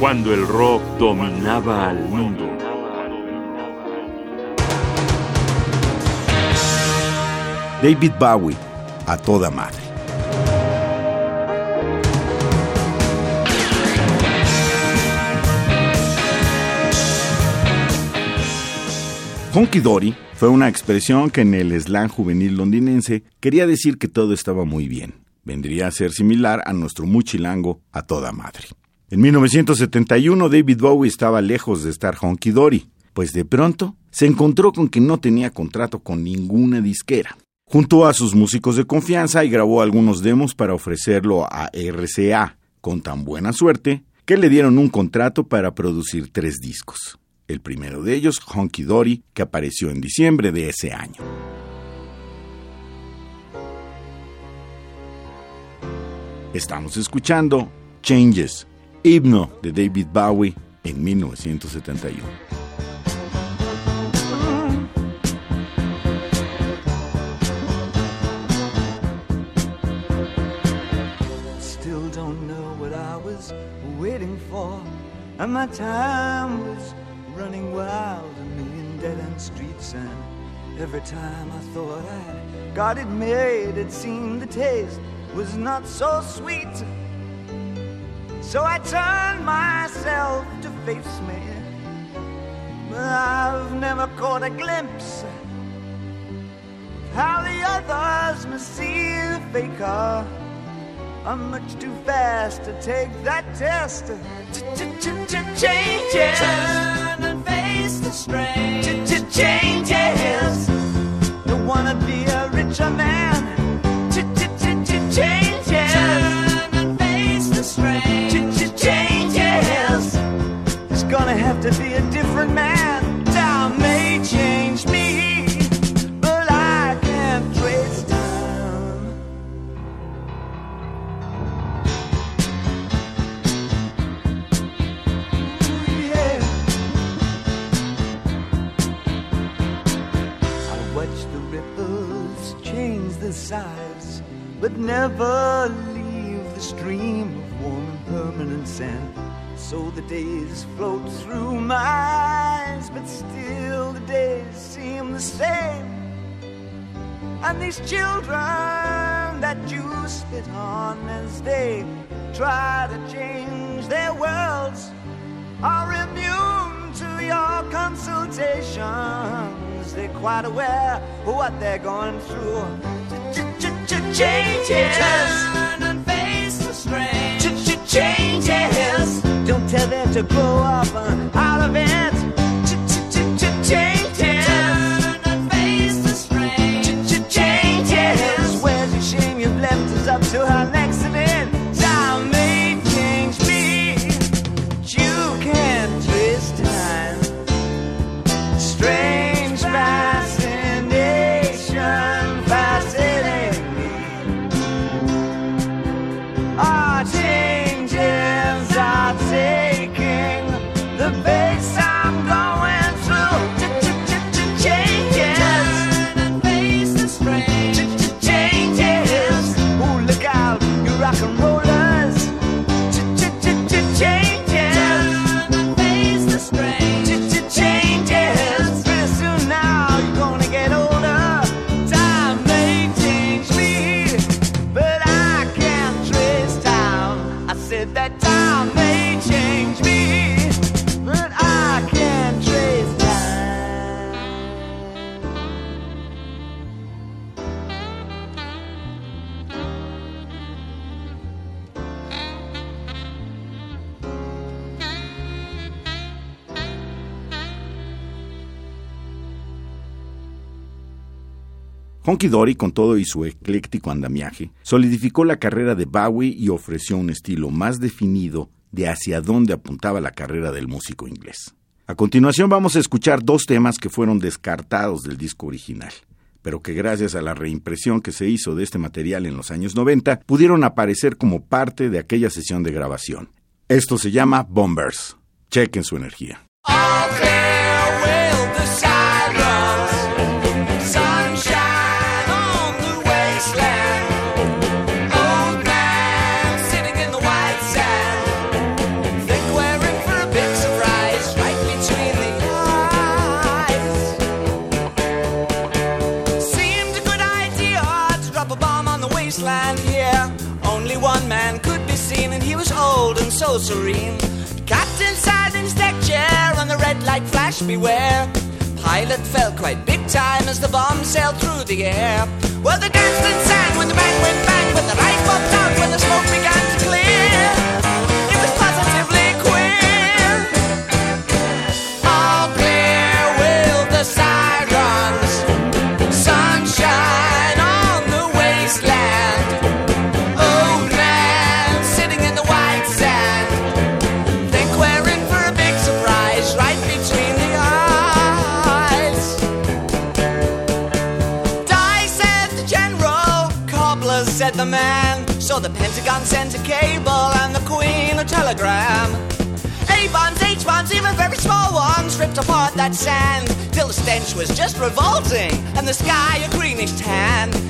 cuando el rock dominaba al mundo. David Bowie, a toda madre. Honky Dory fue una expresión que en el slang juvenil londinense quería decir que todo estaba muy bien. Vendría a ser similar a nuestro muchilango a toda madre. En 1971 David Bowie estaba lejos de estar honky dory, pues de pronto se encontró con que no tenía contrato con ninguna disquera. Juntó a sus músicos de confianza y grabó algunos demos para ofrecerlo a RCA, con tan buena suerte que le dieron un contrato para producir tres discos. El primero de ellos, Honky Dory, que apareció en diciembre de ese año. Estamos escuchando Changes, himno de David Bowie en 1971. Still don't know what I was waiting for, and my time was running wild, a million dead end streets, and every time I thought I got it made, it seemed the taste was not so sweet. So I turned myself to face me. But I've never caught a glimpse of how the others must see the faker. I'm much too fast to take that test. Changes. Turn and face the strain. Changes. Don't wanna be a richer man. To be a different man. Time may change me, but I can't trace time. Ooh, Yeah. I watch the ripples change the size, but never leave the stream of warm and permanent sand. So the days float through my eyes, but still the days seem the same. And these children that you spit on as they try to change their worlds are immune to your consultations. They're quite aware of what they're going through. Changes. Turn and face the strange. Changes. Tell them to grow up uh, that time Honky Dory, con todo y su ecléctico andamiaje, solidificó la carrera de Bowie y ofreció un estilo más definido de hacia dónde apuntaba la carrera del músico inglés. A continuación vamos a escuchar dos temas que fueron descartados del disco original, pero que gracias a la reimpresión que se hizo de este material en los años 90 pudieron aparecer como parte de aquella sesión de grabación. Esto se llama Bombers. Chequen su energía. Serene. Captain his deck chair, and the red light flashed, beware. Pilot fell quite big time as the bomb sailed through the air. Well, the danced and sang when the bang went bang, but the light popped out when the smoke began to clear. It was positively said the man. So the Pentagon sends a cable and the Queen a telegram. A bombs, H bombs, even very small ones ripped apart that sand till the stench was just revolting and the sky a greenish tan.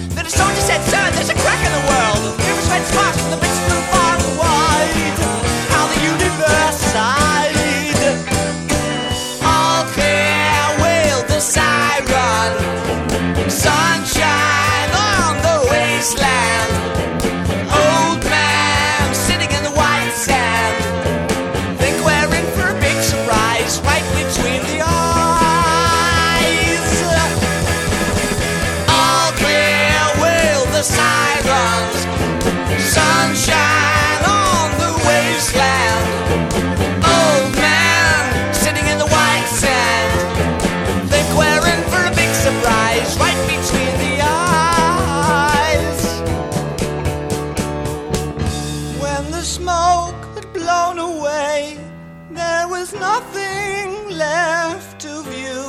Nothing left to view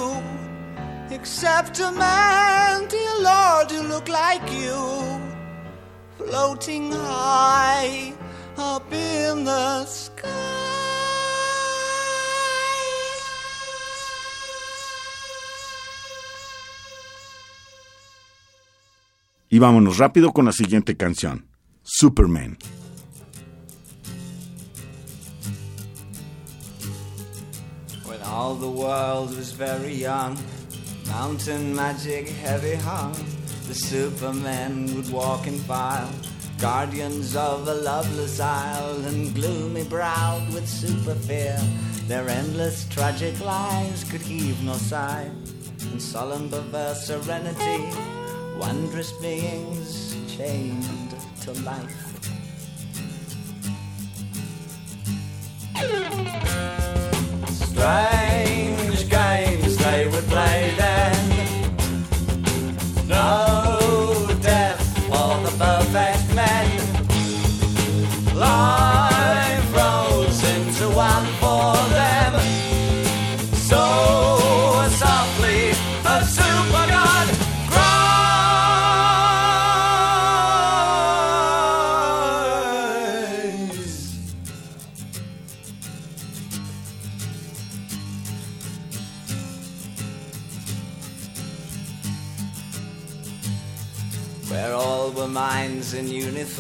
except a man, dear Lord, who looked like you, floating high up in the sky. Y vámonos rápido con la siguiente canción, Superman. When all the world was very young, mountain magic heavy hung, the supermen would walk in file, guardians of a loveless isle, and gloomy browed with super fear. Their endless tragic lives could heave no sigh, in solemn perverse serenity, wondrous beings chained to life.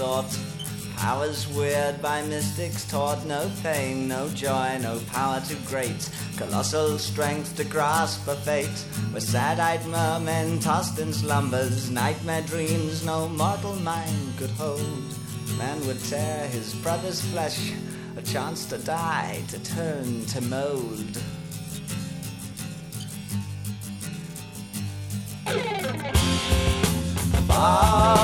In unithought. Powers weird by mystics taught, no pain, no joy, no power too great, colossal strength to grasp a fate. With sad-eyed mermen tossed in slumbers, nightmare dreams no mortal mind could hold. Man would tear his brother's flesh, a chance to die, to turn to mold. Far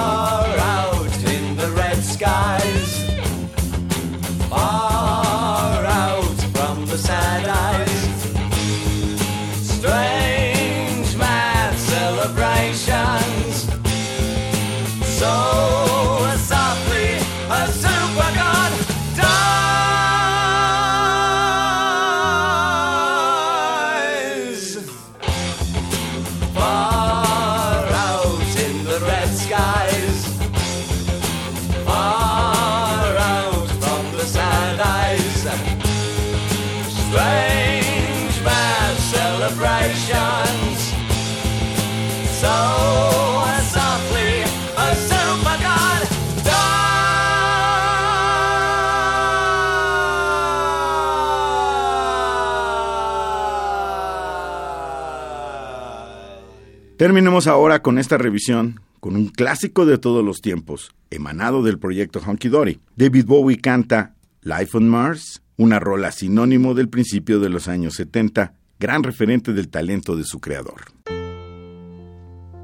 Terminemos ahora con esta revisión con un clásico de todos los tiempos, emanado del proyecto Honky Dory. David Bowie canta Life on Mars, una rola sinónimo del principio de los años 70, gran referente del talento de su creador.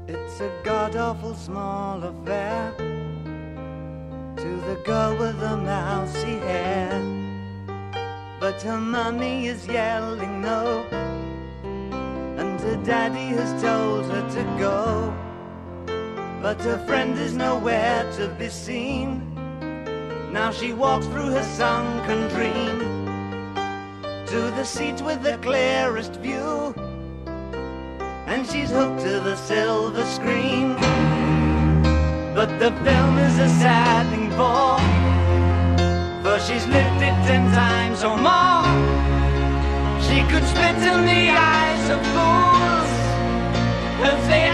It's a god awful small affair to the girl with the hair. But her is yelling no, daddy has told her to go. But her friend is nowhere to be seen. Now she walks through her sunken dream to the seat with the clearest view and she's hooked to the silver screen. But the film is a sad thing for, for she's lived it ten times or more. She could spit in the eyes of fools if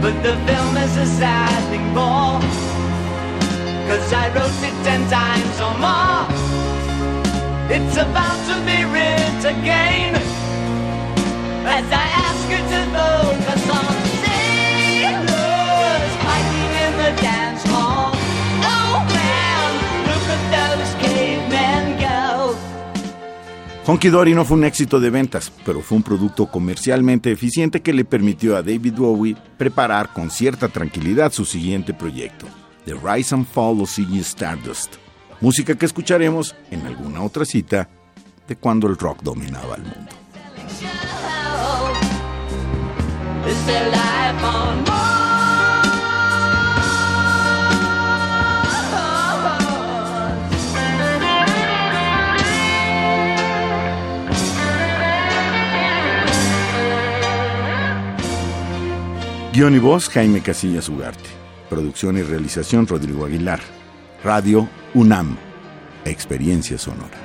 But the film is a sad thing more. Cause I wrote it ten times or more. It's about to be written again. As I ask you to focus Honky Dory no fue un éxito de ventas, pero fue un producto comercialmente eficiente que le permitió a David Bowie preparar con cierta tranquilidad su siguiente proyecto, The Rise and Fall of Ziggy Stardust, música que escucharemos en alguna otra cita de cuando el rock dominaba el mundo. Guión y voz Jaime Casillas Ugarte. Producción y realización Rodrigo Aguilar. Radio UNAM. Experiencia sonora.